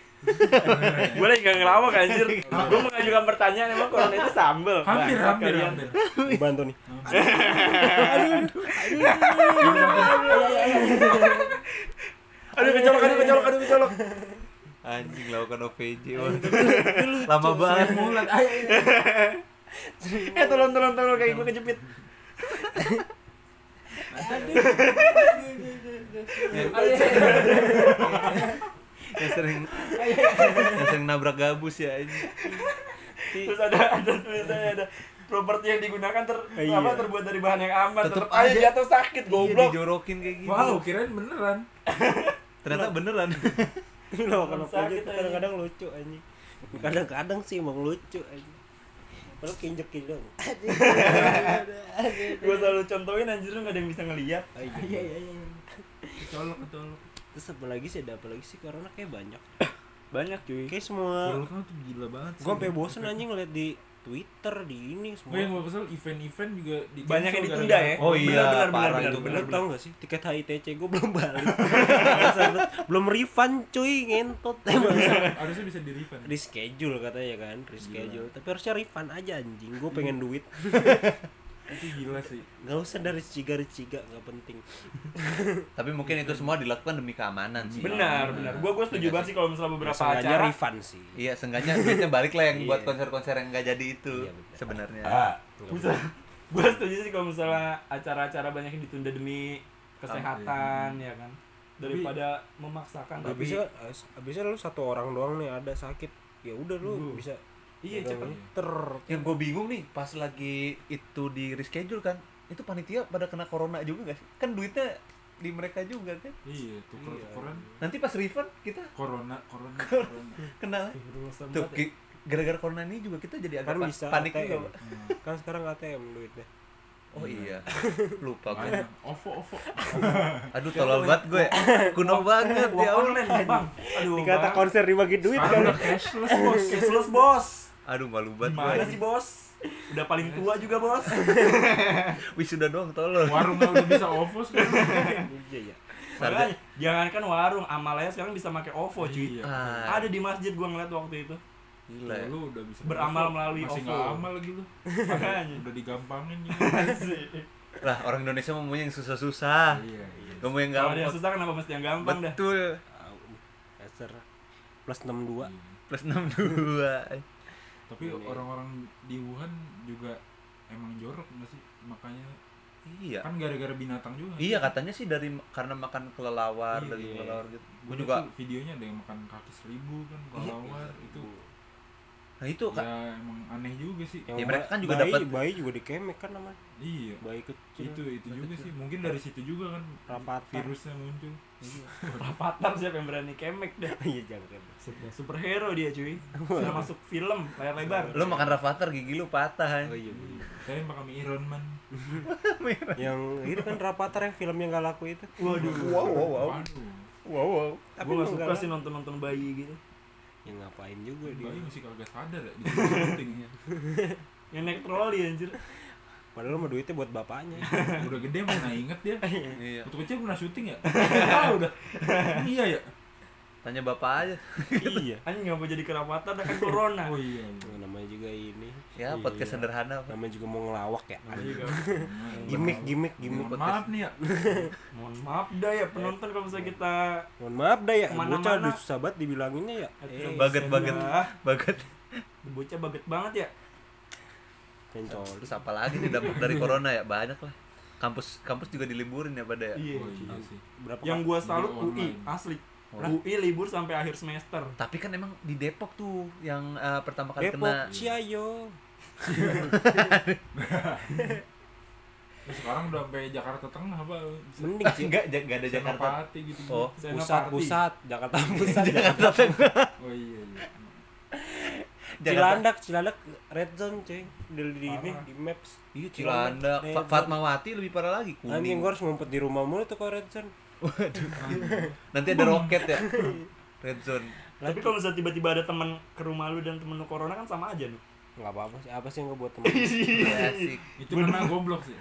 B: gue lagi gak ngelawak anjir gue mengajukan pertanyaan emang corona itu sambel
C: Hampir
B: Bangsat
C: hampir
B: kalian.
C: hampir.
A: Gue bantu nih.
B: aduh kecolok aduh kecolok aduh kecolok
D: anjing lakukan OVJ lama banget
C: Mulat. Ayo.
B: eh tolong tolong tolong kayak gue kejepit
D: yang sering yang sering nabrak gabus ya ini
B: terus ada ada tulisannya ada properti yang digunakan ter
A: Iya.
B: apa terbuat dari bahan yang aman
D: Tetep
B: tetap aja
D: aja.
B: jatuh sakit
D: Iya,
B: goblok
D: dijorokin kayak gitu
C: Wow, kirain beneran. *laughs*
D: ternyata beneran *laughs*
A: Lo kalau
B: Sakit,
A: tuh kadang-kadang lucu anjing. Kadang-kadang sih emang lucu anjing. Padahal kinjek dong. *laughs*
B: gue selalu contohin anjir lu gak ada yang bisa ngeliat
A: Iya iya iya.
C: Kecolok, kecolok.
A: Terus apa lagi sih? Ada apa lagi sih? Corona kayak banyak. *coughs*
B: banyak cuy
A: Kayak semua
C: Kecolok tuh gila banget. sih.
A: gua sampai bosen anjing ngeliat di Twitter di ini semua.
C: Gue yang gue kesel event-event juga di
B: banyak yang ditunda ya
D: Oh iya,
B: bener,
D: parah
B: bener,
D: itu,
B: bener,
A: tau gak sih tiket HITC gue belum balik *laughs* belum refund cuy ngentot emang
C: Harusnya bisa di refund.
A: reschedule katanya kan reschedule tapi harusnya refund aja anjing gue pengen *laughs* duit *laughs*
C: Itu gila sih.
A: nggak usah dari ciga ciga nggak penting. *laughs*
D: Tapi mungkin itu semua dilakukan demi keamanan sih.
B: Benar benar. Gue gue setuju banget sih kalau misalnya beberapa
A: Masalahnya
B: acara
A: refund sih.
D: Iya seenggaknya duitnya balik lah yang *laughs* buat
A: Iya.
D: konser-konser yang nggak jadi itu
A: Iya,
D: sebenarnya.
B: Ah bisa. Gue setuju sih kalau misalnya acara-acara banyak yang ditunda demi kesehatan ya kan? Daripada memaksakan. tapi
A: bisa abisnya lu satu orang doang nih ada sakit. Ya udah lu
B: Uh.
A: bisa
B: iya cepet
A: ter
D: yang gue bingung nih pas lagi itu di reschedule kan itu panitia pada kena corona juga gak sih kan duitnya di mereka juga kan
C: Iya, tuker-tukeran.
D: nanti pas refund kita
C: Corona, corona, corona. *laughs*
D: kena tuh ki- gara-gara corona ini juga kita jadi agak
A: Kan bisa
D: panik
A: ATM.
D: juga Pak.
C: Hmm.
A: kan sekarang ATM duitnya
D: oh iya *laughs* lupa gue.
C: OVO, OVO.
D: aduh tolol banget gue kuno banget
B: uang
D: ya Allah
B: online bang aduh
A: dikata
B: Bang.
A: konser dibagi duit
C: Sekarang
A: kan
C: cashless, bos.
B: cashless bos
D: aduh malu banget
B: gimana
D: gue
B: sih bos udah paling tua juga bos *laughs*
D: wisuda doang tolol
C: Warungnya udah bisa OVO sekarang. *laughs*
A: iya ya
B: Makanya, jangankan warung amalnya sekarang bisa pakai OVO cuy
C: Iya.
D: ah,
B: ada di masjid gua ngeliat waktu itu
D: gila ya.
C: Lu udah bisa
B: Beramal
C: OVO.
B: melalui
C: Masih
B: OVO.
C: nggak amal lagi lu.
B: makanya
C: Udah digampangin gitu.
D: Lah orang Indonesia mau yang susah-susah
C: Iya, iya.
D: gak mau yang
B: kalau ada yang
D: gampang
B: susah kenapa mesti yang gampang dah
D: betul
A: nih. Dasar plus 62
C: Iya.
D: plus 62
C: Tapi orang-orang di Wuhan juga emang jorok nggak sih? Makanya
D: iya
C: kan gara-gara binatang juga.
D: iya katanya sih dari karena makan kelelawar
C: Iya,
D: daging
C: iya.
D: kelelawar gitu
C: Gue juga videonya ada yang makan kaki seribu kan kelawar itu
D: nah itu Kak,
C: ya emang aneh juga sih.
A: yang
D: Ya, mereka kan juga
A: bayi,
D: dapat-
A: bayi juga dikemek kan namanya
C: Iya.
A: bayi kecil.
C: Itu itu juga sih. Mungkin dari situ juga kan
A: Rapatar.
C: virusnya muncul. *laughs*
B: Rapatar siapa yang berani kemek dah *laughs*
A: iya jangan
B: Super, superhero dia cuy. Sudah masuk film layar lebar.
D: Lo makan rafathar gigi lu patah kan
A: oh iya iya.
C: Saya makan mie Iron Man. *laughs*
A: yang itu kan Rapatar yang film yang gak laku itu.
B: Waduh.
D: Wow wow wow
C: Waduh.
D: wow wow
B: gue gak
A: emang
B: suka
A: nggak
B: sih nonton nonton bayi gitu.
A: Yang ngapain juga dia.
C: Bayi masih kagak sadar ya
B: yang naik troli anjir
A: padahal mah duitnya buat bapaknya. *laughs*
C: Udah gede mana inget dia. *laughs*
D: iya.
C: Waktu kecil pernah syuting ya? *laughs* Ah udah. Iya ya.
D: tanya bapak aja.
A: Iya.
B: Anjing ngapa jadi kerapatar dah kan corona.
C: Oh iya. iya.
A: Oh, namanya juga ini.
D: Ya podcast sederhana Pak.
A: namanya juga mau ngelawak ya.
B: Iya,
A: gimmick gimmick gimmick
C: Mohon maaf nih ya.
B: mohon maaf dah ya penonton kalau misalnya kita
A: mohon maaf dah ya. Bocah susah banget dibilanginnya ya. Eh
D: baget. Baget. Baget.
B: Bocah baget banget ya
A: kencol.
D: Terus apa lagi nih dapat dari corona ya? Banyak lah. Kampus kampus juga diliburin ya pada ya?
B: Iya.
C: Oh iya sih.
A: berapa
B: yang gua salut UI
C: online.
B: asli.
D: Oh.
B: UI libur sampai akhir semester.
D: Tapi kan emang di Depok tuh yang eh, pertama kali
A: Depok
D: kena.
A: Ciayo.
C: Terus *laughs* sekarang udah sampai Jakarta Tengah apa?
A: mending sih.
D: Enggak enggak ada Jakarta.
C: Senopati gitu.
D: oh
B: Senopati.
A: pusat. *laughs* Pusat Jakarta pusat
D: Jakarta. Tengah.
C: Oh iya iya.
A: Cilandak Cilandak red zone cuy. Di, di ini di maps.
D: Iya Cilandak. Fa-
A: zone.
D: Fatmawati lebih parah lagi
A: anjing
D: kuning
A: gua harus ngumpet di rumah mulu tuh kalau red zone. *laughs*
D: Nanti ada roket ya? Red zone.
B: Tapi kalau misalnya tiba-tiba ada teman ke rumah lu dan temen lu corona kan sama aja nih
A: nggak apa apa sih apa sih yang ngebuat temen? *laughs*
D: Ya, asik.
C: Itu karena goblok sih.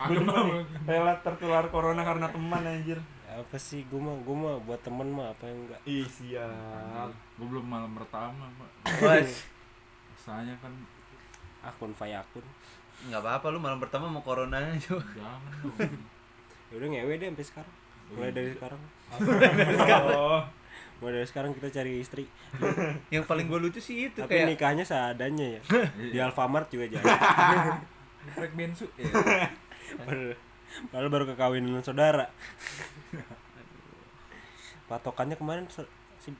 C: Agak mau.
B: rela tertular corona karena teman anjir
A: apa sih? Gua mah gua mah buat temen mah apa yang enggak?
B: Ih siap.
C: Gue belum malam pertama, Pak.
D: Wes,
C: Rasanya kan
A: akun fayakun
D: nggak apa-apa lu malam pertama mau corona aja
C: jangan dong.
A: ya udah ngewe deh sampai sekarang. Mulai dari sekarang.
B: Oh.
A: Mulai dari sekarang kita cari istri.
D: Yang paling gue lucu sih itu
A: tapi
D: kayak
A: nikahnya seadanya ya. Di Alfamart juga jadi.
C: Frek bensu. Ya.
A: Padahal baru kekawinan saudara. Patokannya kemarin so- si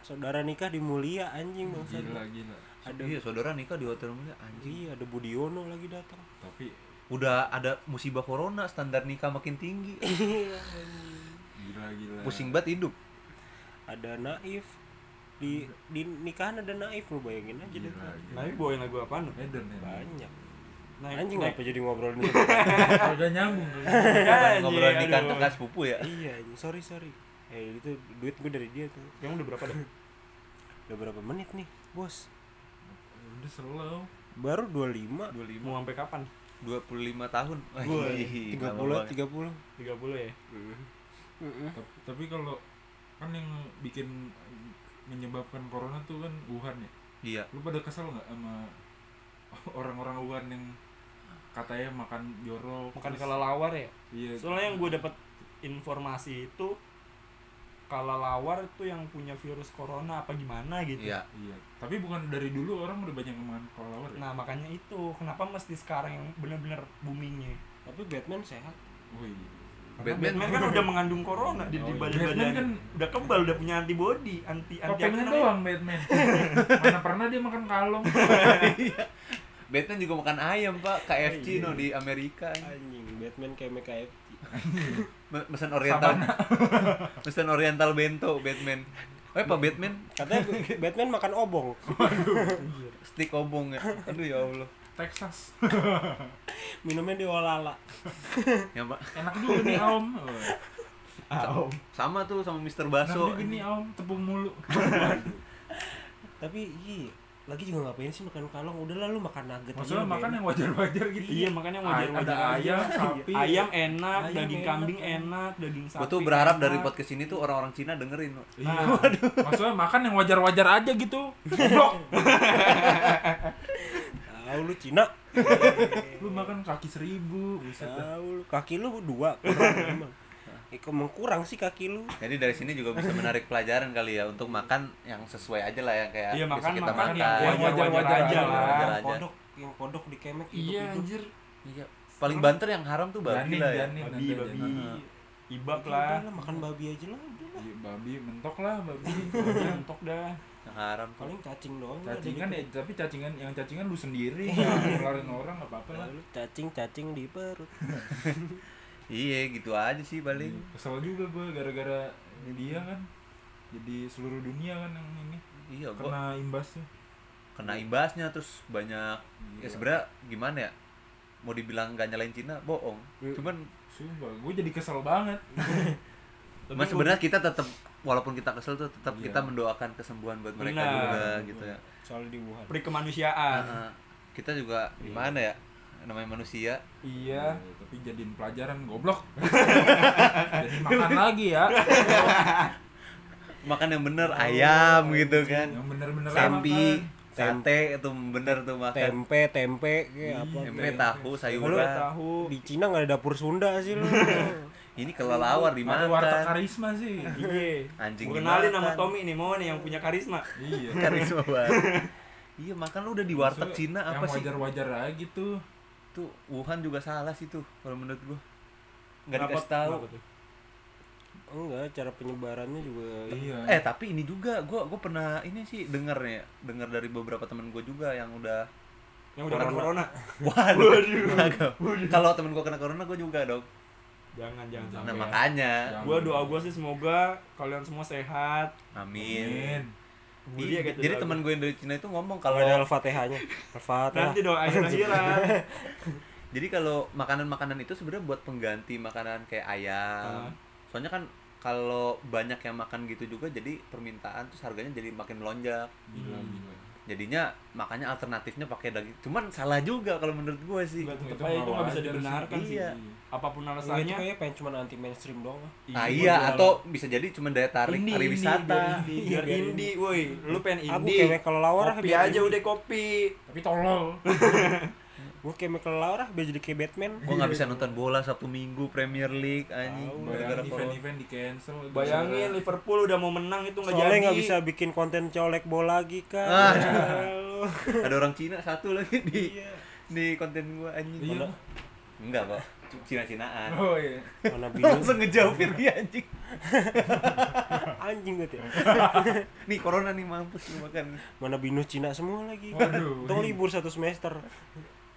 A: saudara nikah di Mulia anjing bang
C: gila gila
A: Ada
D: Iya, saudara nikah di hotel mulia anjing.
A: iya ada Budiono lagi datang.
C: tapi
D: Udah ada musibah corona, standar nikah makin tinggi. *laughs*
C: gila gila
D: Pusing banget hidup.
A: Ada Naif di di nikahan ada Naif lu bayangin aja deh.
C: gila
B: Naik bawain lagu apa nu?
C: Eden ya
A: Banyak.
B: Naik,
A: Anjing
B: naik.
A: apa jadi ngobrolin
C: udah nyambung
D: Ngobrol nikah
B: aduh.
D: kakak sepupu ya.
A: iya, anjing. sorry sorry. Eh itu duit gue dari dia tuh.
B: Yang udah berapa dah? *laughs*
A: Udah berapa menit nih, bos?
C: udah slow
A: Baru 25
B: Mau sampai kapan?
D: 25 tahun. Wah,
B: Gua,
D: ih,
A: 30
D: lama banget.
A: 30.
B: 30 ya?
C: Tapi kalau kan yang bikin menyebabkan corona tuh kan Wuhan ya
D: Iya.
C: lu pada kesel nggak sama *laughs* orang-orang Wuhan yang katanya makan jorok
B: Bukan
C: terus-
B: kelelawar ya?
C: iya
B: Soalnya yang gue dapat informasi itu kelelawar itu yang punya virus corona apa gimana gitu.
D: Iya.
C: iya tapi bukan dari dulu orang udah banyak makan kelelawar ya
B: Nah makanya itu kenapa mesti sekarang yang bener-bener boomingnya?
A: Tapi Batman sehat.
C: oh iya
D: Batman-
B: Batman, kan udah mengandung corona di, di
C: Oh, iya.
B: badan
C: Batman
B: badannya.
C: kan-
B: udah kebal, udah punya antibody, anti anti namanya?
C: doang Batman *laughs* mana pernah dia makan kalong *laughs* *laughs*
D: Batman juga makan ayam, Pak. KFC no di Amerika.
A: Anjing, Batman kayak MKFC. *laughs*
D: Me- Mesen Oriental. *laughs* Mesen Oriental bento Batman. Eh, Pak Batman
A: Katanya *laughs* Batman makan obong.
D: stick obong ya. Aduh ya Allah.
C: Texas
A: Minumnya di Olala.
D: Ya, Pak.
C: enak juga nih om
B: Ah, oh.
D: Sama tuh sama Mr.
C: enak
D: Baso.
C: juga nih om tepung mulu
A: Tapi iya, lagi juga ngapain sih makan kalong? Udah lah lu makan nugget
C: maksudnya
A: aja,
C: makan yang wajar-wajar gitu
B: Iya makanya
C: Ay-
B: wajar
C: ada
B: wajar
C: ayam sapi
B: Ayam enak,
A: Ayam
B: daging
A: enak,
B: kambing enak, daging sapi.
D: Gue tuh berharap
B: enak.
D: dari podcast ini tuh orang-orang Cina dengerin.
C: Iya.
B: Nah. *laughs*
C: Maksudnya makan yang wajar-wajar aja gitu. Goblok.
A: Tahu lu Cina.
C: Lu makan kaki seribu.
A: Tahu kaki lu dua kurang emang. Eh, kok emang kurang sih kaki lu?
D: Jadi dari sini juga bisa menarik pelajaran kali ya untuk makan yang sesuai aja lah ya kayak
B: Iya, makan-
D: kita
B: makan
D: makan.
B: yang wajar-wajar aja lah.
D: Wajar aja.
A: Kodok yang kodok di kemek
C: Iya
A: hidup-hidup.
C: anjir.
D: Iya. Paling banter yang haram tuh babi lah ya.
C: janin,
B: Babi,
C: nanti
B: babi.
C: janin.
B: Ibak lah.
A: lah, makan babi aja lah udah lah.
C: Iya, babi mentok lah babi.
B: Mentok dah.
D: Yang haram tuh.
A: Paling cacing doang.
C: cacingan ya, tapi cacingan yang cacingan lu sendiri, *laughs* ngeluarin orang apa apa lah.
A: Cacing-cacing di perut. *laughs*
D: Iya, gitu aja sih paling.
C: Kesel juga gue gara-gara dia kan. Jadi seluruh dunia kan yang ini
D: Iya, gua
C: kena imbasnya.
D: kena imbasnya terus banyak ya
C: Iya.
D: sebenarnya gimana ya? Mau dibilang gak nyalain Cina, bohong. Cuman
C: Sumpah, gue jadi kesel banget. *laughs*
D: Mas sebenarnya kita tetap walaupun kita kesel tuh tetap
C: Iya.
D: kita mendoakan kesembuhan buat mereka
B: Benar.
D: juga gitu ya.
A: Soal di Wuhan.
B: Peri kemanusiaan.
D: Nah, kita juga gimana ya? Namanya manusia.
B: Iya.
C: Iya, tapi jadiin pelajaran goblok. *laughs* jadi makan *laughs* lagi ya.
D: Makan yang bener ayam gitu kan.
C: Yang bener-bener
D: Sapi,
C: makan.
D: sate itu bener tuh makan.
A: Tempe, tempe kayak apa?
D: Tempe, tahu,
B: Lu
D: sayuran.
B: tahu.
A: Di Cina nggak ada dapur Sunda sih lu. *laughs*
D: Ini kelelawar
C: Ada warteg
D: dimakan.
C: karisma sih.
B: Iya.
D: Anjing
B: kenalin nama Tommy nih, mau nih yang punya karisma.
C: iya.
D: Karisma banget. Iya, makan lu udah di warteg Cina apa
C: yang
D: sih?
C: wajar-wajar aja gitu.
D: Tuh Wuhan juga salah sih tuh kalau menurut gua. Enggak
B: Kenapa-
D: dikasih tahu.
A: Enggak, cara penyebarannya juga
C: Iya.
D: Eh tapi ini juga gua gua pernah ini sih denger ya, denger dari beberapa temen gua juga yang udah
B: Yang udah kena corona. *laughs*
D: Waduh. Kagak. Kalau temen gua kena corona gua juga dong.
B: Jangan, jangan.
D: Nah,
B: sampai.
D: makanya.
C: Jangan.
B: Gua doa gua sih semoga kalian semua sehat.
D: Amin.
C: Amin.
B: Dia gitu
D: jadi teman gue yang dari Cina itu ngomong
A: kalau ada Al-Fatihahnya. Al-Fatihah.
B: nanti dong akhir akhiran. *laughs*
D: jadi kalau makanan-makanan itu sebenarnya buat pengganti makanan kayak ayam.
B: Ah.
D: Soalnya kan kalau banyak yang makan gitu juga jadi permintaan terus harganya jadi makin melonjak.
C: Gila.
D: Jadinya makanya alternatifnya pakai daging. Cuman salah juga kalau menurut gue sih.
B: Tetep
C: Itu
B: aja itu
C: nggak
B: bisa
C: sih.
B: dibenarkan sih.
D: Iya.
B: Apa pun
A: Enggak, itu
B: alasannya.
A: kayaknya pengen cuma anti mainstream doang. ah.
D: Ah
B: gua
D: iya
B: jualan.
D: atau bisa jadi cuma daya tarik
B: Indie,
D: pariwisata.
B: indie, biar indie, *laughs* woi. Lu pengen
A: Aku
B: indie.
A: kemek kelelawar ah,
B: Kopi
A: biar
B: aja
A: indie.
B: udah kopi.
C: Tapi tolol. *laughs*
A: Gue kemek kelelawar ah, biar jadi kayak Batman.
D: Gue nggak bisa nonton bola Sabtu Minggu Premier League anjing gara-gara
C: event-event di cancel.
B: Bayangin Liverpool udah mau menang itu nggak jadi.
A: Soalnya nggak bisa bikin konten colek bola lagi kan.
D: Ah.
A: Lu. *laughs*
D: Ada orang Cina satu lagi di
A: Iya.
D: di konten gua anjing.
C: Iya.
D: Enggak kok. Cina-cinaan.
C: Oh iya.
A: Mana *laughs* binus
D: Langsung ngejauh Firly anjing. *laughs*
A: anjing gitu ya.
D: Nih corona nih mampus lu makan.
A: Mana binus Cina semua lagi.
C: Waduh.
A: Untung libur satu semester.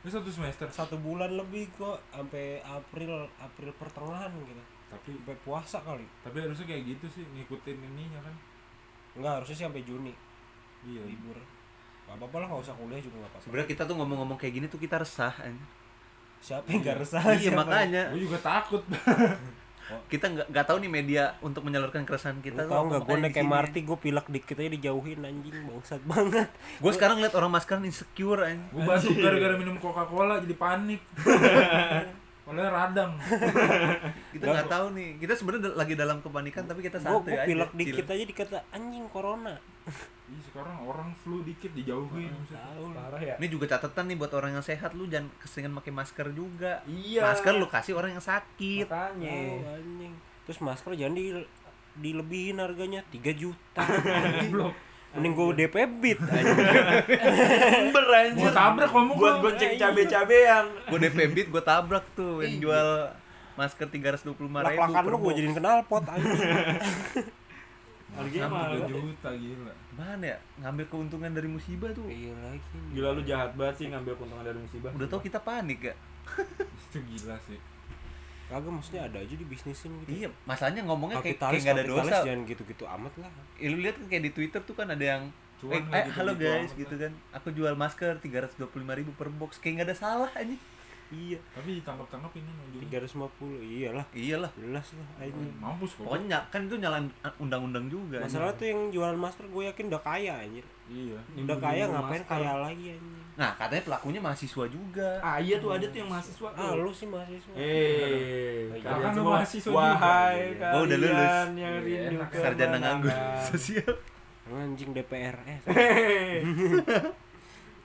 C: Ini satu semester.
A: Satu bulan lebih kok sampai April April pertengahan gitu.
C: Tapi
A: Sampai puasa kali.
C: tapi harusnya kayak gitu sih ngikutin ininya kan.
A: Enggak, harusnya sih sampai Juni
C: Iya.
A: libur. Gak apa-apa lah, gak usah kuliah juga gak apa-apa.
D: Sebenarnya kita tuh ngomong-ngomong kayak gini tuh kita resah.
A: Siapa yang gak resah?
D: Iya makanya
C: Gue juga takut. *laughs*
D: kita nggak nggak tahu nih media untuk menyalurkan keresahan kita
A: Lu tau gak, gue naik MRT gue pilek dikit aja dijauhin anjing. Bangsat banget.
D: Gue sekarang lihat orang maskeran insecure anjing.
C: Gue batuk gara-gara minum Coca-Cola jadi panik. *laughs* Padahal radang.
D: kita nggak tahu nih. Kita sebenarnya lagi dalam kepanikan tapi kita
A: Gue
D: santai aja
A: pilek
D: chill.
A: dikit aja dikata anjing corona
C: Ih, sekarang orang flu dikit dijauhin.
A: Tahu
B: Parah ya.
D: ini juga catatan nih buat orang yang sehat lu jangan keseringan pakai masker juga
B: Iya.
D: masker lu kasih orang yang sakit
B: Makanya.
A: Tahu, anjing terus masker jangan di dilebihin harganya 3 juta *laughs*
C: Goblok.
A: mending gue DP bit *laughs* anjing
B: Ember anjir.
C: Gua tabrak kamu
B: Buat
C: gua.
B: gonceng cabe-cabe yang
D: gue DP beat gue tabrak tuh yang jual masker tiga ratus dua puluh lima ribu
A: lak-lakan lu gue jadiin kenalpot anjing *laughs*
B: harganya mahal.
C: 2 juta gila.
D: mana ya ngambil keuntungan dari musibah tuh
A: iya lagi
B: Gila lu jahat banget sih ngambil keuntungan dari musibah.
D: udah tau kita panik ya *laughs*
C: Itu gila sih.
A: kagak maksudnya ada aja dibisnisin gitu
D: iya masalahnya ngomongnya kayak, kayak gak ada dosa
A: jangan gitu-gitu amat lah
D: Ya, lu lihat kan kayak di Twitter tuh kan ada yang
C: Cuan
D: eh, eh,
C: gitu,
D: halo
C: gitu
D: guys gitu
C: lah.
D: kan aku jual masker tiga ratus dua puluh lima ribu per box kayak nggak ada salah aja
A: iya
C: Tapi ditangkap-tangkap ini ujungnya.
A: 350 iyalah
D: iyalah
A: jelas lah anjing
C: Mampus kok.
D: pokoknya kan itu nyalain undang-undang juga
A: masalah tuh yang jualan masker gue yakin udah kaya anjir
C: Iya.
A: udah kaya ngapain
B: masker.
A: kaya lagi anjir
D: nah katanya pelakunya mahasiswa juga
B: Ah iya tuh ada tuh yang mahasiswa
A: ah lu sih mahasiswa
B: Eh,
A: Iya.
B: kalian
C: Kan lu
B: semua
C: mahasiswa juga.
B: wahai
C: Iya.
D: Oh, udah lulus.
B: kalian yang
C: Iya,
B: rindu
D: sarjana nganggur sosial
A: anjing DPR eh. *laughs*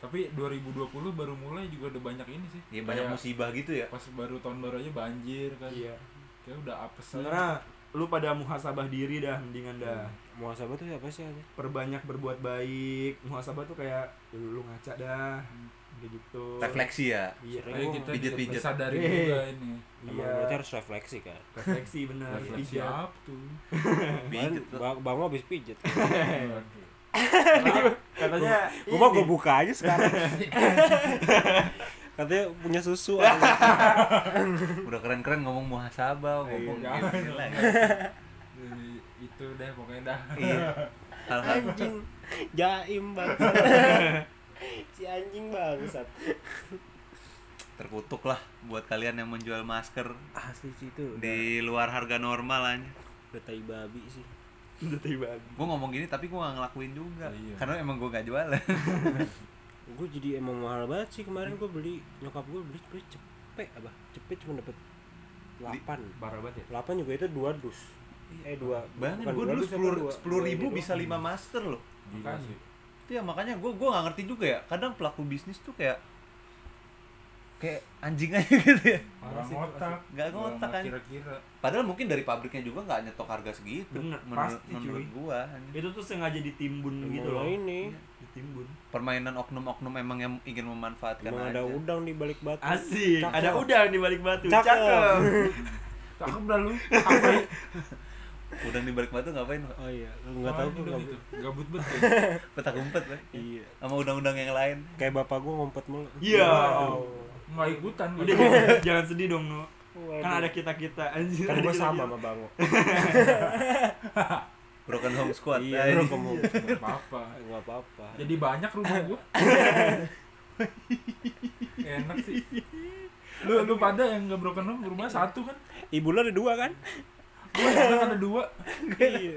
C: Tapi 2020 baru mulai juga udah banyak ini sih.
D: ya banyak
C: Kayak
D: musibah gitu ya
C: Pas baru tahun baru aja banjir kan.
B: Iya.
C: Kayak udah apes aja.
B: Sebenarnya lu pada muhasabah diri dah mendingan dah.
A: muhasabah tuh siapa sih
B: Perbanyak berbuat baik. Muhasabah tuh kayak lu, lu ngaca dah. Kayak gitu.
D: refleksi ya
B: Iya.
C: Kayak kita
D: Pijet-pijet.
C: sadari
B: Eh.
C: juga ini.
B: Iya.
A: berarti harus refleksi kan
B: Refleksi benar.
C: Refleksi
B: Pijat.
C: apa tuh?
D: Pijet tuh.
A: bang bang habis
C: Aduh. *laughs*
B: Katanya
A: gue mau gue buka aja sekarang. *laughs* Katanya punya susu. *laughs*
D: Udah keren-keren ngomong muhasabah ngomong
C: Iya.
D: gini lah.
C: Eh, itu deh pokoknya dah.
D: iya. Hal-hal.
A: Anjing. Jaim banget *laughs* si anjing bangsat.
D: Terkutuk lah buat kalian yang menjual masker
A: asli sih itu.
D: di luar harga normal aja.
A: Udah tai babi sih
B: Udah tiba.
D: gue ngomong gini tapi gue gak ngelakuin juga.
C: Iya.
D: karena emang gue gak jualan *laughs*
A: gue jadi emang mahal banget sih. Kemarin gue beli nyokap gue beli beli cepet apa? Cepet cuma dapet 8
B: Parah banget ya.
A: 8 juga itu dua dus. Eh dua. Bukan
D: gue
A: dua
D: dulu sepuluh sepuluh ribu bisa lima masker loh.
C: Gila
B: Makanya.
C: sih.
D: itu ya makanya gue gue gak ngerti juga ya. Kadang pelaku bisnis tuh kayak kayak anjing aja *laughs* gitu ya
B: sih,
C: ngotak.
D: Nggak ngotak, kan.
C: Kira-kira.
D: padahal mungkin dari pabriknya juga nggak nyetok harga segitu
B: Bener,
D: menurut
B: pasti, cuy.
D: menurut gua anjing.
B: Itu tuh sengaja ditimbun gitu loh.
A: ini
B: Ditimbun.
D: permainan oknum-oknum emang yang ingin memanfaatkan
A: emang
D: aja
A: ada udang di balik batu
B: Asik,
A: Cakep.
B: ada udang di balik batu.
A: Cakep.
B: Cakep. *laughs*
C: Cakep dah lu. Apa *laughs* ya?
D: udang di balik batu ngapain
A: oh iya lu nggak tahu
C: udah gitu. Gabut bet ya.
D: petak umpet Pak.
A: iya
D: sama udang-udang yang lain
A: kayak bapak gue ngumpet mulu
B: Iya.
C: Nggak ikutan.
B: Udah
C: gua.
B: jangan, jangan sedih dong, Nu.
A: Waduh.
B: Kan ada kita-kita anjir.
A: kan gue sama sama bango *laughs*
D: broken home squad
A: iya
D: Nah,
A: bro
D: ini.
A: kamu
C: Nggak apa-apa.
A: nggak apa-apa
C: Jadi banyak rumah gua. *laughs* Enak sih. Lu lu pada yang nggak broken home rumah satu kan?
A: ibu lu ada dua kan
C: Gua kadang ada dua. *laughs*
A: iya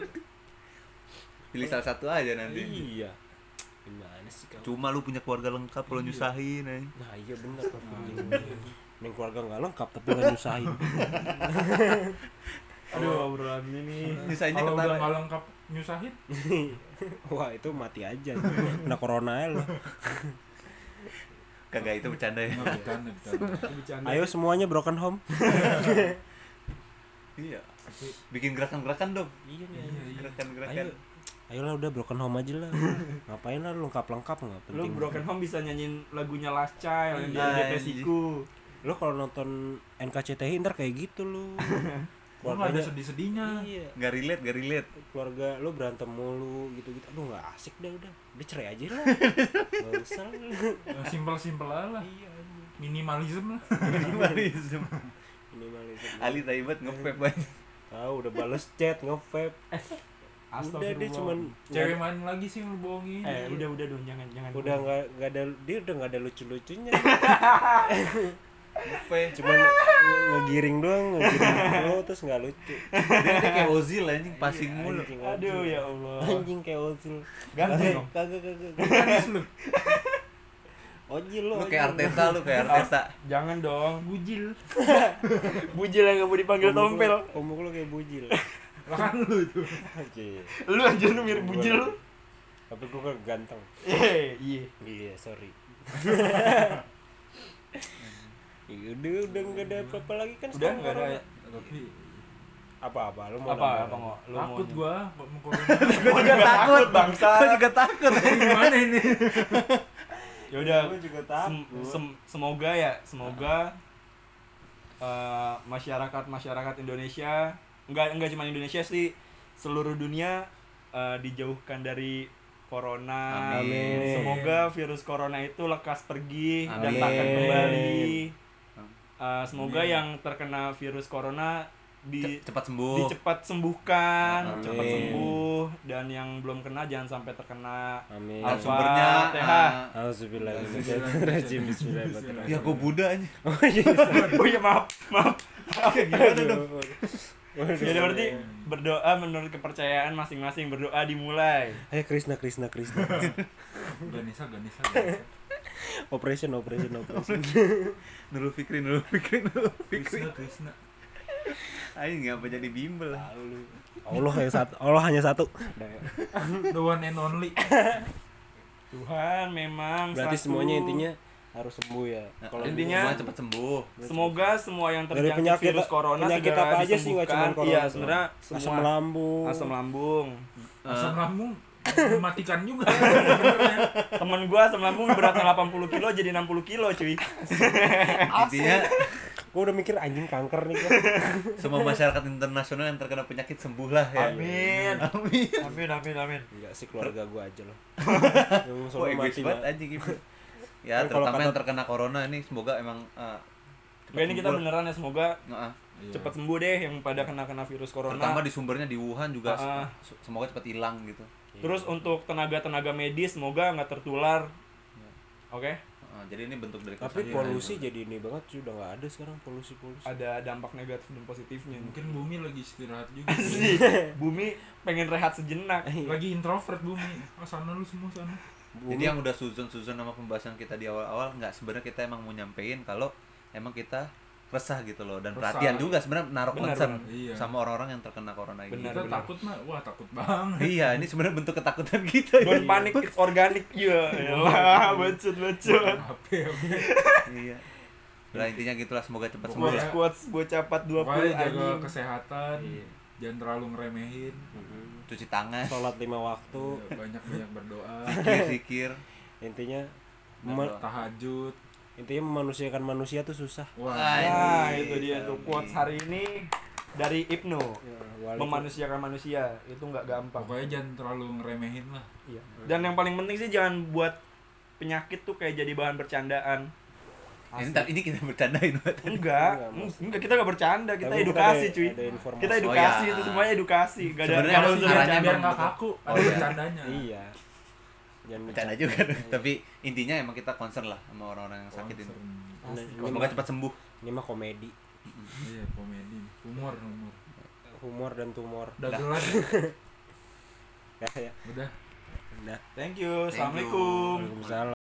D: pilih salah satu aja nanti
A: iya sih kamu
D: cuma lu punya keluarga lengkap kalau
C: Iya.
D: nyusahin anjing.
A: nah iya bener tuh Neng keluarga nggak lengkap tapi nggak nyusahin. *laughs*
B: Aduh, obrolan ini.
D: nyusahinnya
C: Kalau udah nggak lengkap nyusahin, *laughs*
A: wah itu mati aja. Kena corona ya lo
D: kagak itu bercanda ya.
C: Bercanda *laughs* bercanda.
A: Ayo semuanya broken home.
D: Iya. Bikin gerakan-gerakan dong.
A: Iya
C: Iya, iya.
D: gerakan-gerakan
A: ayolah udah broken home aja lah *laughs* ngapain lah lu lengkap lengkap nggak
B: Lu
A: penting
B: Broken Home bisa nyanyiin lagunya Last Child yang
D: Iya,
B: dia
D: anjing.
B: Siku.
A: lo kalau nonton NKCTI ntar kayak gitu lo *laughs*
C: Gua nggak ada sedih-sedihnya.
A: iya
D: Gak relate, gak relate.
A: keluarga lo berantem mulu gitu gitu aduh nggak asik dah udah udah cerai aja lah *laughs* nggak usah lah
C: Yang Simpel-simpel aja lah.
A: iya.
C: Minimalism lah.
D: Minimalism.
A: minimalism
D: Ali taibat nge-vape aja.
A: tahu udah bales chat nge-vape udah dia cuman
C: Cewek mana lagi sih lu bohongin?
B: eh udah udah dong jangan jangan
A: udah nggak nggak ada dia udah nggak ada lucu lucunya
D: Nge-vape.
A: cuman nge- ngegiring doang ngegiring lo terus nggak lucu
D: Dia ini kayak Ozil anjing passing mulu.
A: Anjing,
B: aduh
A: Ozil.
B: ya Allah
A: anjing kayak ozil
B: ganti dong
A: kagak kagak
C: lu.
A: ojil lo
D: Lu kayak Arteta lu kayak Arteta.
B: jangan dong
C: Bujil. *laughs*
B: bujil yang gak mau dipanggil tompel
A: omong lo kayak bujil
C: Lah kan lu itu.
A: oke.
B: Lu aja lu mirip bujil lu.
A: Tapi gue kan ganteng.
B: Eh iya.
A: Iya sorry. Iya, *laughs* udah udah nggak ada apa-apa lagi kan
B: udah
A: sekarang
B: nggak ada
A: corona.
C: Tapi
A: apa-apa lu mau
B: apa
A: nambah?
B: apa nggak lu
C: takut
B: mau
C: gua *laughs*
B: gua juga takut bangsa
D: Gua juga takut. *laughs*
C: Gimana ini?
B: ya udah.
A: Gua juga
B: sem-
A: takut.
B: Sem- semoga ya semoga eh, masyarakat masyarakat Indonesia enggak enggak cuma Indonesia sih seluruh dunia eh, dijauhkan dari corona
D: Amin.
B: semoga virus corona itu lekas pergi dan
D: Amin.
B: takkan kembali Eh, semoga
C: Amin.
B: yang terkena virus corona di
D: Ce- Cepat sembuh.
B: dicepat sembuhkan
D: Amin.
B: cepat sembuh dan yang belum kena jangan sampai terkena
A: amin
D: Al sumbernya
B: Al-Fatihah.
D: ah,
A: Bismillahirrahmanirrahim
D: Ya gua Buddha aja. *laughs*
A: oh iya
B: maaf maaf
D: Gimana dong?
B: Jadi berarti berdoa menurut kepercayaan masing-masing berdoa dimulai.
A: ayo Krishna Krishna Krishna *laughs*
C: Ganisa, Ganisa. Ganisa.
A: operation operation operation *laughs*
D: Nurul Fikri, Nurul Fikri, Nurul Fikri.
C: Krishna, Krishna.
D: Ayo ngapa jadi bimbel?
A: Allah yang satu Allah hanya satu
C: The one and only.
B: Tuhan memang
A: berarti
B: satu.
A: semuanya intinya harus sembuh ya
D: Kalau
B: intinya-
D: semua cepat sembuh.
B: semoga semua yang terjangkit
A: penyakit-
B: virus corona
A: penyakit
B: segera
A: apa aja sih, nggak
B: disembuhkan.
A: cuma corona
B: Iya, sebenarnya
A: asam lambung
B: asam lambung.
C: Asam
D: Eh,
C: lambung mematikan juga. *laughs*
B: Temen gua asam lambung beratnya 80 kilo jadi 60 kilo, cuy. *laughs*
D: intinya
A: gue udah mikir anjing kanker nih gua. *laughs*
D: semua masyarakat internasional yang terkena penyakit sembuh lah ya.
B: Amin.
D: Amin.
B: Amin, amin, amin.
A: enggak sih keluarga gue aja loh
D: Wah, egois
A: mati
D: banget
A: lah.
D: anjing gitu. Ya,
A: kalau
D: terutama
A: kata-
D: yang terkena corona ini semoga emang eh,
B: Oke, ini kita beneran ya semoga
D: Nah,
C: Iya.
B: cepat sembuh deh yang pada kena-kena virus corona.
D: terutama di sumbernya di Wuhan juga se- semoga cepat hilang gitu.
B: Terus untuk tenaga-tenaga medis semoga nggak tertular. Oke?
D: Ah, jadi ini bentuk dari
A: tapi polusi jadi ini banget sih udah nggak ada sekarang polusi polusi
B: Ada dampak negatif dan positifnya.
C: Mungkin bumi lagi istirahat juga. *laughs*
B: Bumi pengen rehat sejenak.
C: Lagi introvert bumi. Oh, sana lu semua sana.
D: Jadi yang udah suzon-suzon sama pembahasan kita di awal-awal nggak sebenarnya kita emang mau nyampein kalau emang kita resah gitu loh dan
C: Resah.
D: perhatian juga sebenarnya naruh concern.
C: Iya.
D: sama orang-orang yang terkena corona ini.
B: Benar,
C: Kita
B: benar.
C: takut mah, wah takut banget.
D: iya, ini sebenarnya bentuk ketakutan kita.
B: Don't panic, it's organic. Iya, lah, bacot, bacot.
C: HP, HP.
D: iya. Lah intinya gitulah semoga cepat sembuh
C: Pokoknya-
D: lah.
B: Quotes bocah 420
C: Pokoknya jaga
B: anjing.
C: kesehatan.
A: Iya.
C: Jangan terlalu ngeremehin.
D: Cuci tangan,
A: sholat lima waktu
C: Banyak-banyak berdoa.
D: zikir-zikir.
A: intinya
D: Dan
A: mema-
D: doa.
C: Tahajud.
A: intinya memanusiakan manusia tuh susah
C: Wah.
B: Nah,
D: Anjing.
B: itu dia tuh quotes hari ini dari Ibnu.
A: Wali-
B: Memanusiakan manusia itu nggak gampang.
C: Pokoknya jangan terlalu ngeremehin lah.
B: Iya. Dan yang paling penting sih jangan buat penyakit tuh kayak jadi bahan bercandaan.
D: Ini, ini kita bercandain. *laughs*
B: Enggak,
A: Enggak,
B: enggak kita nggak bercanda, kita
A: Tapi
B: edukasi
A: ada-
B: cuy.
A: ada.
B: Kita
D: Oh,
B: edukasi
D: iya.
B: itu semuanya edukasi. Gak ada
D: Sebenarnya arahnya
B: bercanda.
C: biar
D: emang
C: nggak
D: betul.
C: kaku.
D: Oh,
C: Ada
D: iya.
C: bercandanya.
A: iya jangan
D: Bercanda juga. Tapi intinya emang kita concern lah sama orang-orang yang sakit ini.
C: Concern.
A: Nah, ini
D: Semoga cepat sembuh.
A: ini mah komedi
C: Iya, komedi. Humor, humor.
A: humor dan tumor
C: Dagelan.
A: ya *laughs* ya
C: Udah.
A: udah
B: Thank you. Assalamualaikum.
A: Waalaikumsalam